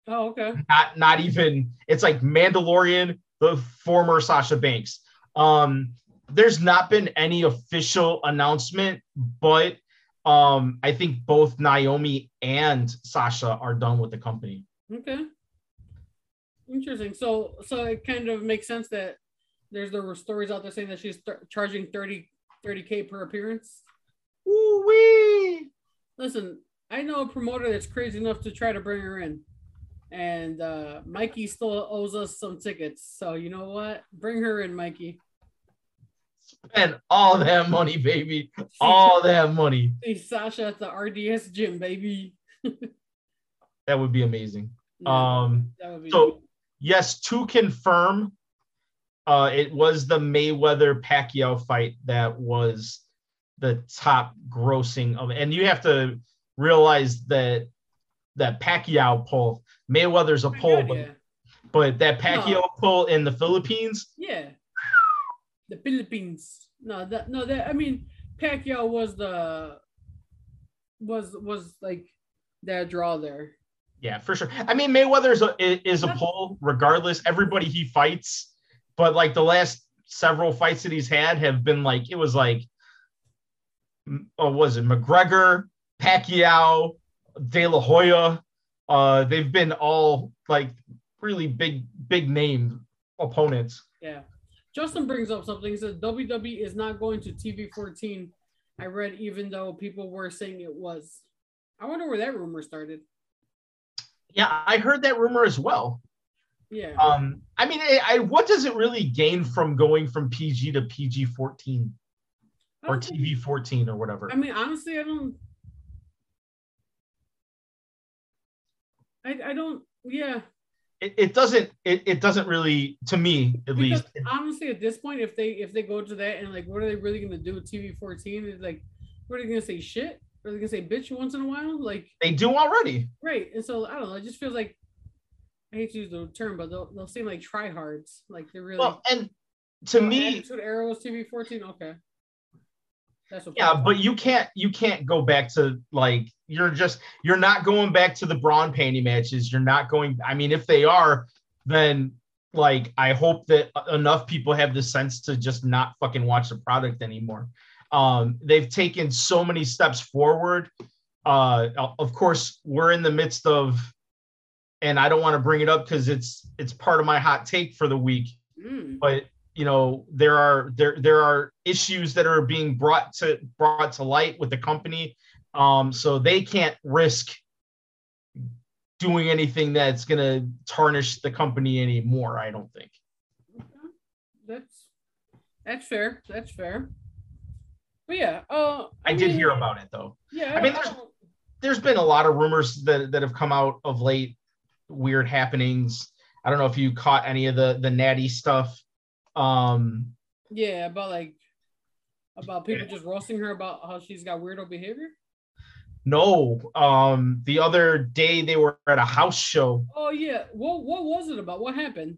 oh, okay. not not even it's like Mandalorian, the former Sasha Banks. Um, there's not been any official announcement, but um, I think both Naomi and Sasha are done with the company. Okay. Interesting. So, so it kind of makes sense that there's there were stories out there saying that she's th- charging 30 k per appearance. Ooh wee! Listen, I know a promoter that's crazy enough to try to bring her in, and uh, Mikey still owes us some tickets. So you know what? Bring her in, Mikey. Spend all that money, baby. All that money. See Sasha at the RDS gym, baby. that would be amazing. Um, that would be so yes, to confirm, uh, it was the Mayweather Pacquiao fight that was the top grossing of, and you have to realize that that Pacquiao pull, Mayweather's a pull, but, yeah. but that Pacquiao pull in the Philippines, Yeah. The Philippines. No, that no that I mean Pacquiao was the was was like that draw there. yeah, for sure. I mean, Mayweather is a, is a pull regardless. Everybody he fights, but like the last several fights that he's had have been like it was like, oh, was it McGregor, Pacquiao, De La Hoya? Uh, they've been all like really big, big name opponents. Yeah. Justin brings up something. He says WWE is not going to TV 14. I read even though people were saying it was. I wonder where that rumor started. Yeah, I heard that rumor as well. Yeah. Um, I mean, I, I, what does it really gain from going from PG to PG 14 or TV 14 or whatever? I mean, honestly, I don't. I, I don't. Yeah. It, it doesn't it, it doesn't really to me at Because least honestly, at this point, if they if they go to that and like, what are they really gonna do with TV fourteen? Is like, what are they gonna say? Shit? Are they gonna say bitch once in a while? Like, they do already right? And so I don't know. It just feels like I hate to use the term, but they'll they'll seem like tryhards. Like they're really. well and to Oh, me Attitude Era was TV fourteen. Okay. That's yeah but you can't you can't go back to like you're just you're not going back to the brawn panty matches. You're not going i mean if they are then like i hope that enough people have the sense to just not fucking watch the product anymore. Um they've taken so many steps forward. Uh of course we're in the midst of and i don't want to bring it up because it's it's part of my hot take for the week Mm, but you know there are there there are issues that are being brought to brought to light with the company um so they can't risk doing anything that's going to tarnish the company anymore i don't think. That's that's fair. That's fair. But yeah. Uh. i did mean, hear about it though Yeah. I mean, there's- there's been a lot of rumors that that have come out of late weird happenings i don't know if you caught any of the the natty stuff um Yeah, about like about people just roasting her about how she's got weirdo behavior. no um the other day they were at a house show Oh yeah, what what was it about? What happened?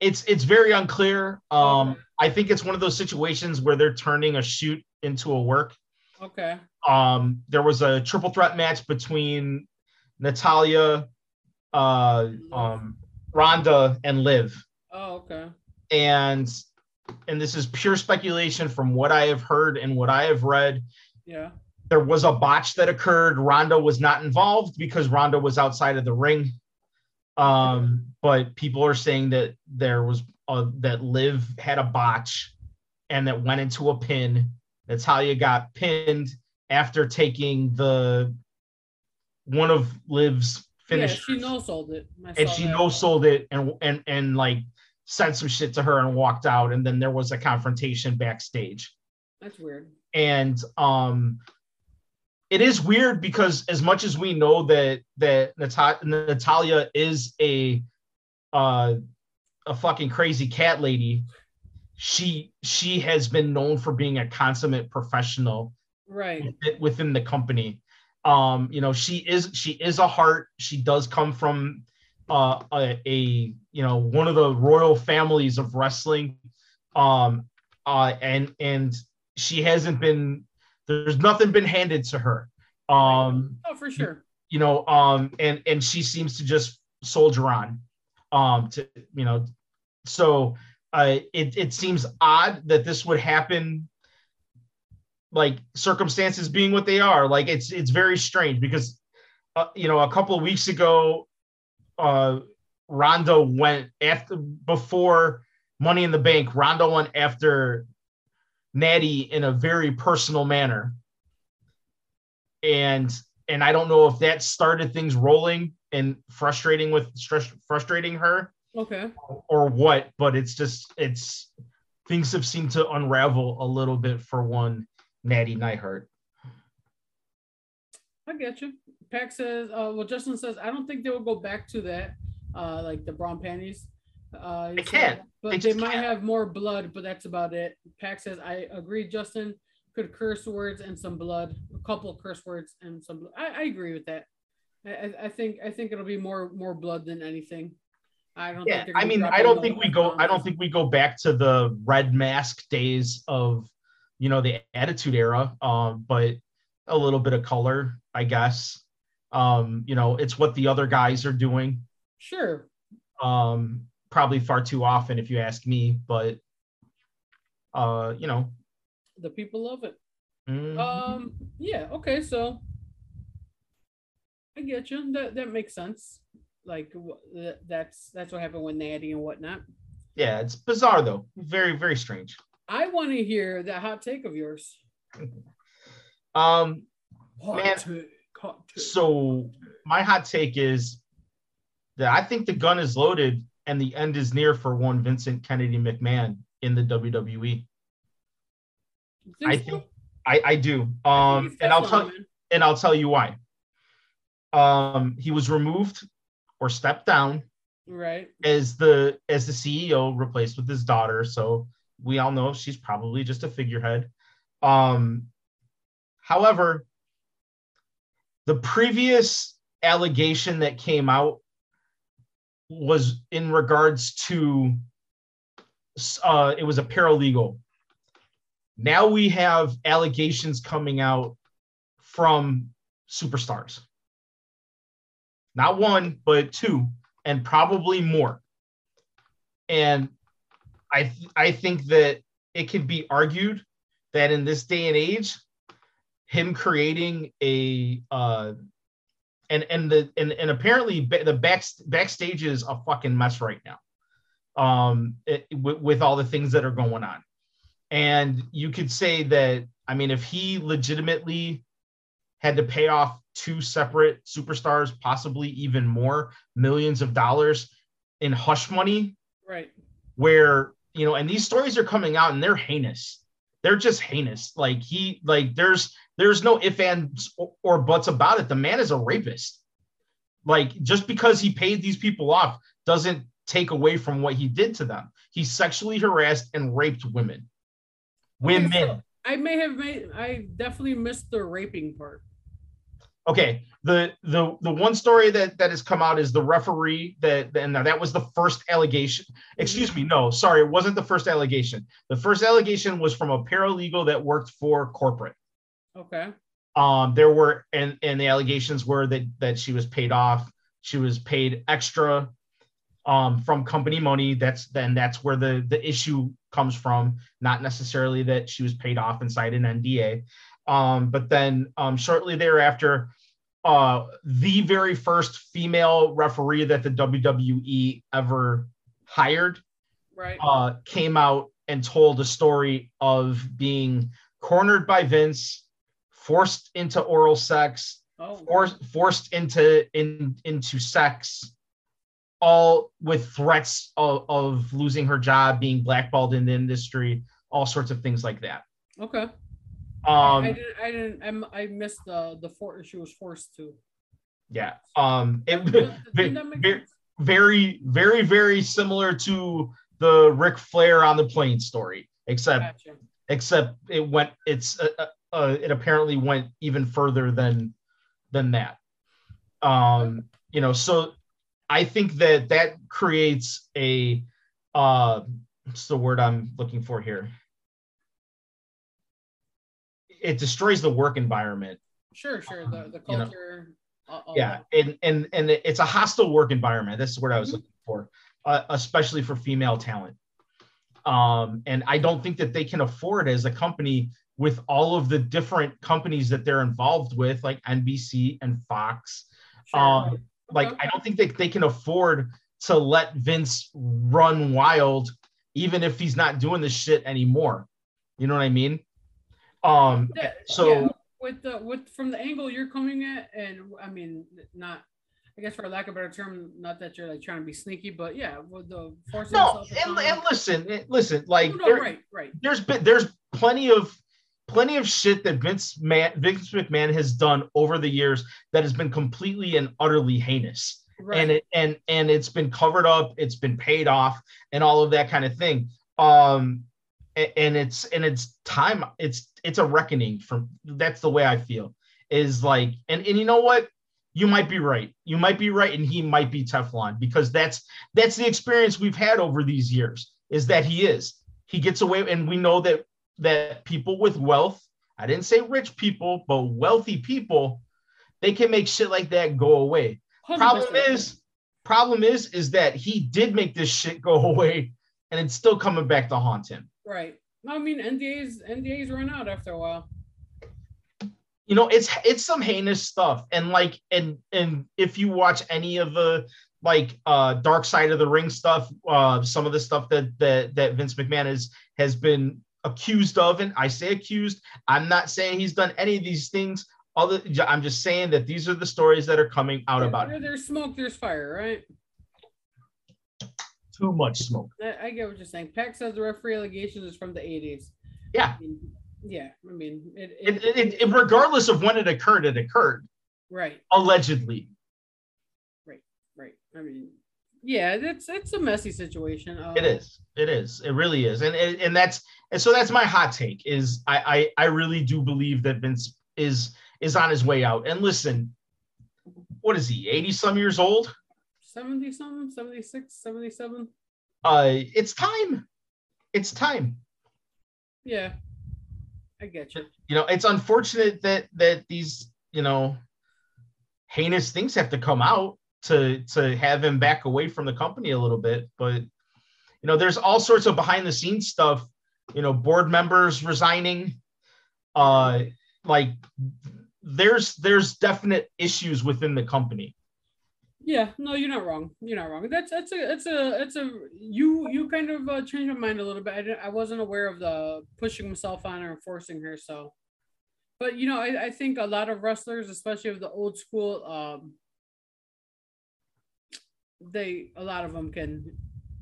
it's it's very unclear. Um, Okay. I think it's one of those situations where they're turning a shoot into a work. Okay. Um, there was a triple threat match between Natalya, uh, um, Ronda, and Liv, Oh okay. And and this is pure speculation from what I have heard and what I have read. Yeah. There was a botch that occurred. Ronda was not involved because Ronda was outside of the ring. Um, but people are saying that there was a, that Liv had a botch and that went into a pin. Natalya got pinned after taking the one of Liv's Finish. finishes, Yeah, she no sold it. And she no sold it and and and like said some shit to her and walked out. And then there was a confrontation backstage That's weird. and um it is weird because as much as we know that that Nata- Natalya is a uh a fucking crazy cat lady she she has been known for being a consummate professional Right. within- within the company um you know she is she is a heart she does come from uh a, a you know one of the royal families of wrestling um uh and and she hasn't been there's nothing been handed to her um Oh, for sure. you know um and and she seems to just soldier on um to you know so uh, it it seems odd that this would happen. Like circumstances being what they are, like it's it's very strange because, uh, you know, a couple of weeks ago, uh, Ronda went after before Money in the Bank. Ronda went after Natty in a very personal manner, and and I don't know if that started things rolling and frustrating with frustrating her Okay. or what, but it's just it's things have seemed to unravel a little bit for one Natty Neidhart. I get you. Pack says, uh, well, Justin says, I don't think they will go back to that, uh, like the brown panties. Uh, They can't. But They they, might can't. have more blood, but that's about it. Pack says, I agree, Justin. Could curse words and some blood, a couple of curse words and some. Blood. I, I agree with that. I, I- think I think it'll be more more blood than anything. I don't. Yeah, think I mean, I don't think we go. I don't think we go back to the red mask days of, you know, the Attitude Era. Um, but a little bit of color, I guess. Um, you know, it's what the other guys are doing. Sure. Um, probably far too often, if you ask me. But, uh, you know, The people love it. mm, Um. Yeah. Okay. So I get you. That that makes sense. Like that's that's what happened with Natty and whatnot. yeah, it's bizarre though. Very, very strange. I want to hear that hot take of yours. Um, Hot Man, take. Take. So my hot take is that I think the gun is loaded and the end is near for one Vincent Kennedy McMahon in the WWE. You I so? think I, I do. Um, think and I'll tell man. and I'll tell you why. Um, he was removed or stepped down Right. as the as the CEO, replaced with his daughter. So we all know she's probably just a figurehead. Um, however, the previous allegation that came out was in regards to uh, it was a paralegal. Now we have allegations coming out from superstars. Not one, but two and probably more. And I th- I think that it can be argued that in this day and age, him creating a uh, and and the and, and apparently the back backstage is a fucking mess right now, um, it, with, with all the things that are going on, and you could say that I mean if he legitimately had to pay off two separate superstars, possibly even more millions of dollars in hush money, Right. where you know, and these stories are coming out and they're heinous. They're just heinous. Like he, like there's there's no if ands or, or buts about it. The man is a rapist. Like just because he paid these people off doesn't take away from what he did to them. He sexually harassed and raped women. Women. I may have made. I definitely missed the raping part. Okay the the the one story that that has come out is the referee that and that was the first allegation. Excuse me no sorry it wasn't the first allegation. The first allegation was from a paralegal that worked for corporate. Okay. um there were and and the allegations were that that she was paid off she was paid extra um from company money. That's then that's where the the issue comes from not necessarily that she was paid off inside an nda um but then um shortly thereafter uh the very first female referee that the wwe ever hired Right. uh, came out and told a story of being cornered by Vince, forced into oral sex, oh. forced forced into in into sex, all with threats of, of losing her job, being blackballed in the industry, all sorts of things like that. Okay. Um, I didn't. I didn't. I'm, I missed the the for. She was forced to. yeah. Um, it, Didn't that make very, very, very, very similar to the Ric Flair on the plane story, except Gotcha. except it went it's uh, uh, uh, it apparently went even further than than that um you know so i think that that creates a uh what's the word i'm looking for here it destroys the work environment Sure. Sure. The the You know. culture. uh, all yeah and and and it's a hostile work environment that's what i was Mhm. looking for uh, especially for female talent Um, and I don't think that they can afford as a company with all of the different companies that they're involved with, like NBC and Fox. Sure. Um, like Okay. I don't think that they can afford to let Vince run wild, even if he's not doing this shit anymore. You know what I mean? Um, so yeah, with the with from the angle you're coming at, and I mean, not, I guess for lack of a better term, not that you're like trying to be sneaky, but yeah, with the forcing no, and, and listen, listen, like No, no, there- right, right, there's been there's plenty of plenty of shit that Vince Man Vince McMahon has done over the years that has been completely and utterly heinous. right. and it and and it's been covered up it's been paid off and all of that kind of thing um and it's and it's time it's it's a reckoning from that's the way i feel is like and and you know what? You might be right. You might be right and he might be teflon because that's that's the experience we've had over these years is that he is. He gets away and we know that that people with wealth i didn't say rich people but wealthy people they can make shit like that go away. 100%. problem is problem is is that he did make this shit go away and it's still coming back to haunt him right. I mean, NDAs NDAs run out after a while. you know it's it's some heinous stuff and like and and if you watch any of the like uh dark side of the ring stuff uh some of the stuff that that that vince mcmahon has has been accused of and i say accused i'm not saying he's done any of these things other i'm just saying that these are the stories that are coming out about Where it there's smoke, there's fire, right? Too much smoke I, I get what you're saying. Peck says the referee allegations is from the 80s. Yeah. I mean, yeah. I mean, it, it, it, it, regardless of when it occurred it occurred right, allegedly right. Right. I mean, yeah, it's it's a messy situation. Um, It is. It is. It really is. And and, and that's and so that's my hot take is I, I I really do believe that Vince is is on his way out. And listen, what is he? 80 some years old? 70 something, 76, 77. Uh it's time. It's time. Yeah, I get you. You know, it's unfortunate that that these, you know, heinous things have to come out to to have him back away from the company a little bit, but you know, there's all sorts of behind the scenes stuff, you know, board members resigning uh like there's there's definite issues within the company. Yeah, no, you're not wrong. You're not wrong. That's that's a it's a it's a you you kind of uh, changed my mind a little bit. I, didn't, I wasn't aware of the pushing myself on her and forcing her. So, but you know, I, I think a lot of wrestlers, especially of the old school, um, they a lot of them can,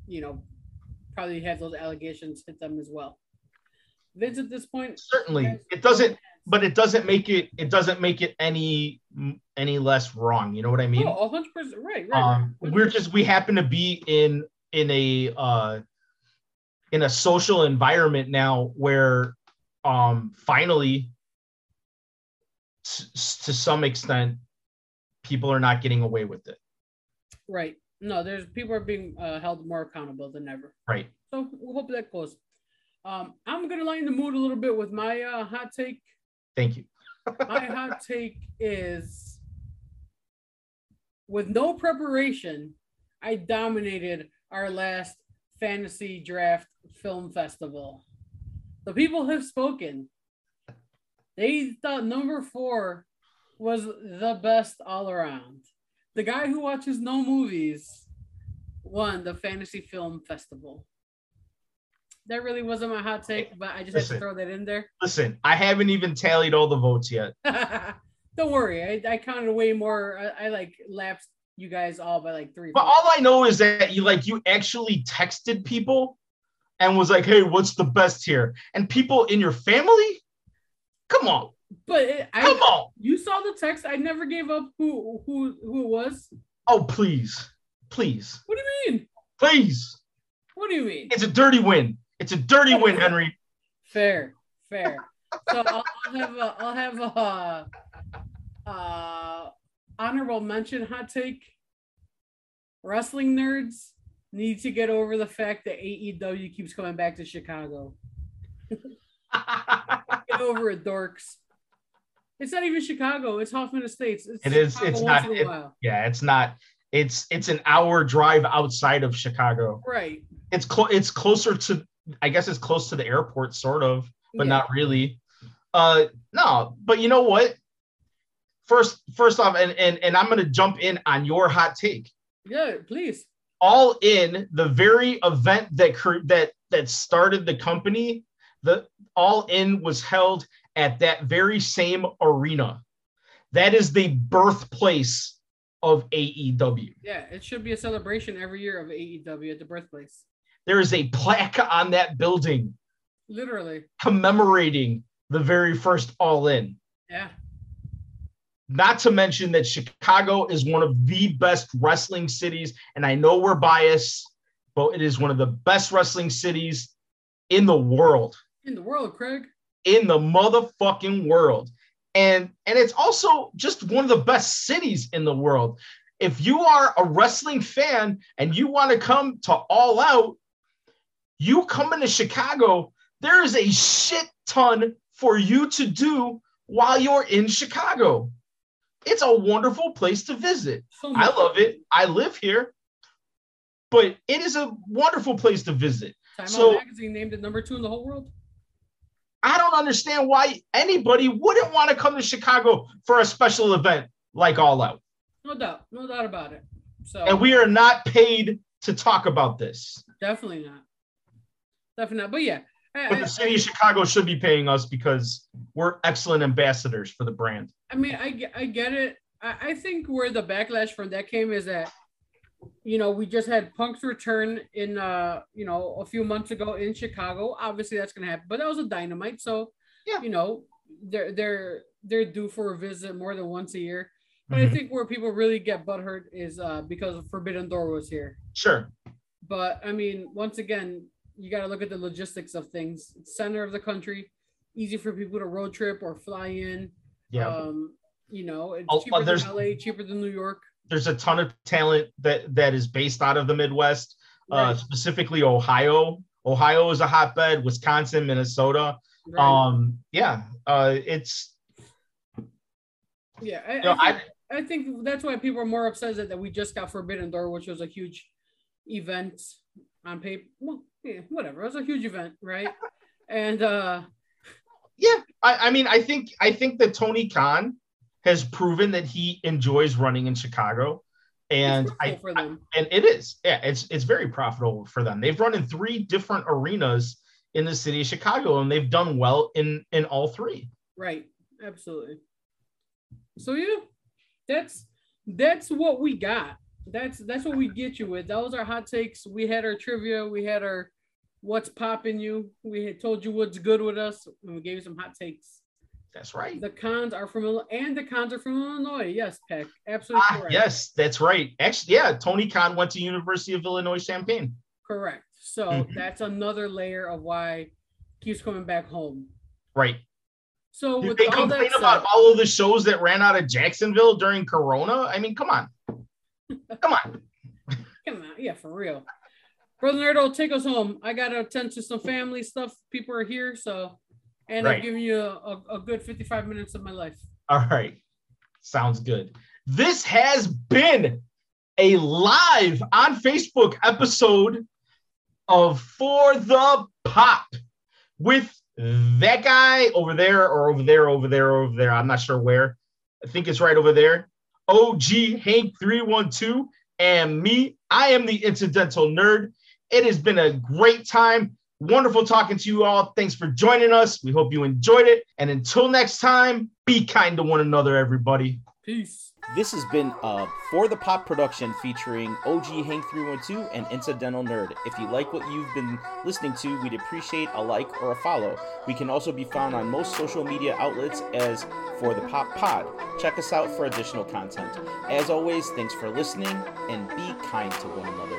you know, probably have those allegations hit them as well. Vince at this point, Certainly. It doesn't but it doesn't make it it doesn't make it any any less wrong, you know what I mean? Oh, 100%. right, right. um we're just we happen to be in in a uh in a social environment now where um finally s- to some extent people are not getting away with it right. No, there's people are being uh, held more accountable than ever. right So we'll hope that goes. Um, I'm gonna lighten the mood a little bit with my uh, hot take. Thank you My hot take is with no preparation, I dominated our last fantasy draft film festival. The people have spoken. They thought number four was the best all around. The guy who watches no movies won the fantasy film festival. That really wasn't my hot take, but I just had to throw that in there. listen i haven't even tallied all the votes yet Don't worry, I, I counted way more. I, I like lapsed you guys all by like three. but all i know is that you like you actually texted people and was like hey what's the best here and people in your family come on but it, come I on you saw the text. I never gave up who who who it was. oh please please What do you mean? please What do you mean? It's a dirty win. It's a dirty win, Henry. Fair, fair. So I'll, I'll have a I'll have a uh, honorable mention hot take. Wrestling nerds need to get over the fact that AEW keeps coming back to Chicago. Get over it, dorks. It's not even Chicago. It's Hoffman Estates. It's It is- it's not- it- yeah, it's not. It's it's an hour drive outside of Chicago. Right. It's clo- it's closer to I guess it's close to the airport, sort of, but Yeah. not really. Uh, no, but you know what? First, first off, and and and I'm gonna jump in on your hot take. Yeah, please. All in the very event that that that started the company, the All In was held at that very same arena. That is the birthplace of AEW. Yeah, it should be a celebration every year of AEW at the birthplace. There is a plaque on that building Literally. commemorating the very first All In. Yeah. Not to mention that Chicago is one of the best wrestling cities, and I know we're biased, but it is one of the best wrestling cities in the world. In the world, Craig. in the motherfucking world. And and it's also just one of the best cities in the world. If you are a wrestling fan and you want to come to All Out, you come into Chicago, there is a shit ton for you to do while you're in Chicago. It's a wonderful place to visit. I love it. I live here. But it is a wonderful place to visit. Time Out so- magazine named it number two in the whole world. I don't understand why anybody wouldn't want to come to Chicago for a special event like All Out. No doubt. No doubt about it. So And we are not paid to talk about this. definitely not. Definitely not. But yeah. I, But the city of Chicago should be paying us because we're excellent ambassadors for the brand. I mean, I, I get it. I, I think where the backlash from that came is that, you know, we just had Punk's return in, uh, you know, a few months ago in Chicago. Obviously, that's gonna happen, but that was a dynamite. So, Yeah. you know, they're they're they're due for a visit more than once a year. But I Mhm. think where people really get butthurt is uh, because Forbidden Door was here. Sure. But I mean, once again, you got to look at the logistics of things. It's center of the country, easy for people to road trip or fly in. Yeah. Um, you know, it's Oh, uh, cheaper than LA, cheaper than New York. There's a ton of talent that that is based out of the Midwest, uh, specifically Ohio. Ohio is a hotbed, Wisconsin, Minnesota. right. Um, yeah, uh, it's yeah, I, you know, I, I, think, I think that's why people are more upset that, that we just got Forbidden Door, which was a huge event on paper. Well, yeah, whatever. It was a huge event, right? And uh, yeah I, I mean i think i think that tony khan has proven that he enjoys running in chicago and i them. and it is yeah it's it's very profitable for them they've run in three different arenas in the city of chicago and they've done well in in all three Right. Absolutely. So yeah, that's that's what we got. That's that's what we get you with. That was our hot takes. We had our trivia. We had our what's popping you. We had told you what's good with us, and we gave you some hot takes. that's right The Khans are from Illinois, and the Khans are from Illinois. Yes, Peck. Absolutely ah, correct. yes that's right actually yeah tony khan went to university of illinois champaign Correct. So Mhm. that's another layer of why he keeps coming back home. right So Did with they all that complain said, about all of the shows that ran out of jacksonville during corona i mean come on come on Come on, yeah, for real. Brother Nerdo, take us home. I gotta attend to some family stuff. People are here, so and Right. I've given you a, a, a good 55 minutes of my life. All right. Sounds good. This has been a live on Facebook episode of For the Pop with that guy over there or over there, over there, over there. I'm not sure where. I think it's right over there. OG Hank 312 and me. I am the incidental nerd. It has been a great time. Wonderful talking to you all. Thanks for joining us. We hope you enjoyed it. And until next time, be kind to one another, everybody. Peace. This has been a For the Pop production featuring OG Hank 312 and Incidental Nerd. If you like what you've been listening to, we'd appreciate a like or a follow. We can also be found on most social media outlets as For the Pop Pod. Check us out for additional content. As always, thanks for listening and be kind to one another.